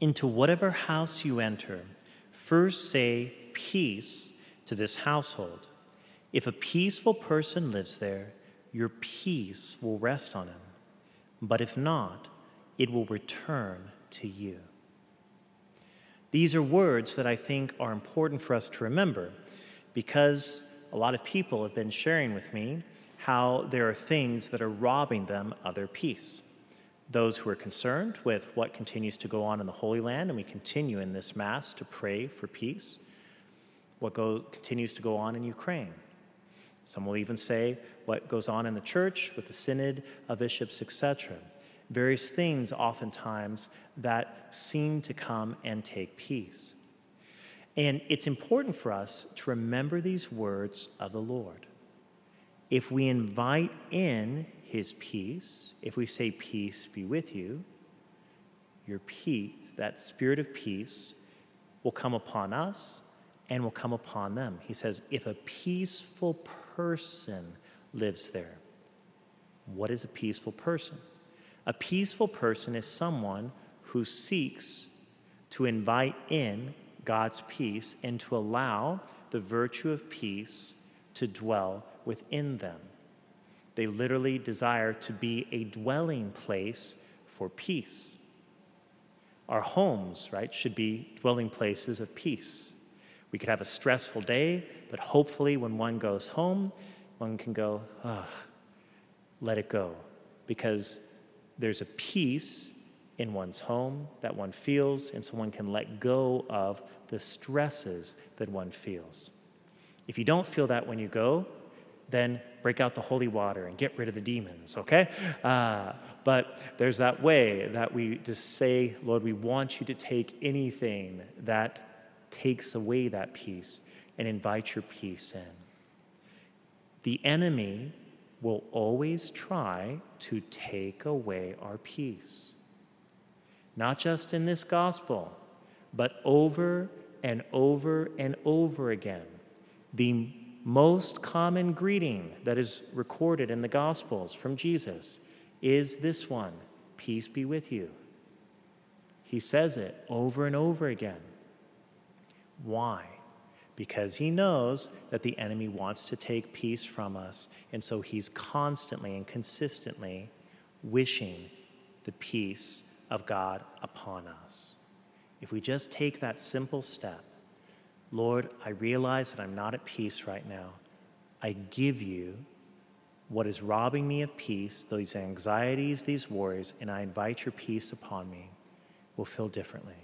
Into whatever house you enter, first say, Peace to this household. If a peaceful person lives there, your peace will rest on him. But if not, it will return to you. These are words that I think are important for us to remember because a lot of people have been sharing with me how there are things that are robbing them of their peace. Those who are concerned with what continues to go on in the Holy Land, and we continue in this Mass to pray for peace, what go, continues to go on in Ukraine. Some will even say what goes on in the church with the synod of bishops, etc various things oftentimes that seem to come and take peace. And it's important for us to remember these words of the Lord. If we invite in his peace, if we say, Peace be with you, your peace, that spirit of peace, will come upon us and will come upon them. He says, If a peaceful person lives there, what is a peaceful person? A peaceful person is someone who seeks to invite in God's peace and to allow the virtue of peace to dwell within them. They literally desire to be a dwelling place for peace. Our homes, right, should be dwelling places of peace. We could have a stressful day, but hopefully, when one goes home, one can go, oh, let it go, because there's a peace in one's home that one feels, and so one can let go of the stresses that one feels. If you don't feel that when you go, then break out the holy water and get rid of the demons, okay? Uh, but there's that way that we just say, Lord, we want you to take anything that takes away that peace and invite your peace in. The enemy will always try to take away our peace. Not just in this gospel, but over and over and over again. The most common greeting that is recorded in the Gospels from Jesus is this one Peace be with you. He says it over and over again. Why? because he knows that the enemy wants to take peace from us. And so he's constantly and consistently wishing the peace of God upon us. If we just take that simple step, Lord, I realize that I'm not at peace right now. I give you what is robbing me of peace, these anxieties, these worries, and I invite your peace upon me, will feel differently.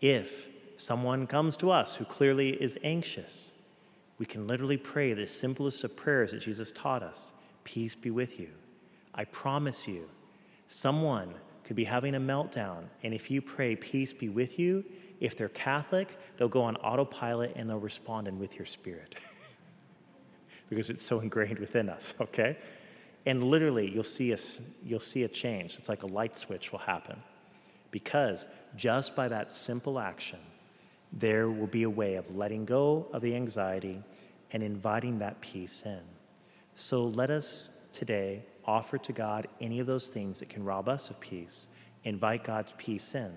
If someone comes to us who clearly is anxious, we can literally pray the simplest of prayers that Jesus taught us Peace be with you. I promise you, someone could be having a meltdown, and if you pray, Peace be with you, if they're Catholic, they'll go on autopilot and they'll respond in with your spirit because it's so ingrained within us, okay? And literally, you'll see, a, you'll see a change. It's like a light switch will happen because just by that simple action, there will be a way of letting go of the anxiety and inviting that peace in. So let us today offer to God any of those things that can rob us of peace, invite God's peace in,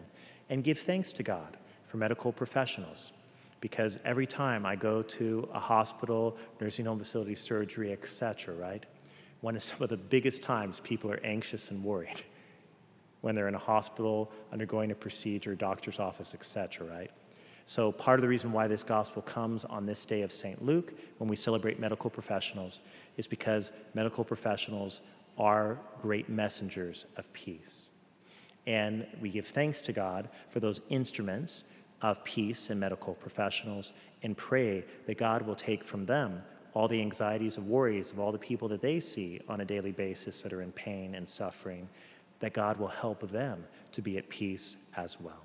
and give thanks to God for medical professionals. Because every time I go to a hospital, nursing home facility, surgery, etc., right? One of some of the biggest times people are anxious and worried when they're in a hospital, undergoing a procedure, doctor's office, etc., right? So, part of the reason why this gospel comes on this day of St. Luke, when we celebrate medical professionals, is because medical professionals are great messengers of peace. And we give thanks to God for those instruments of peace in medical professionals and pray that God will take from them all the anxieties and worries of all the people that they see on a daily basis that are in pain and suffering, that God will help them to be at peace as well.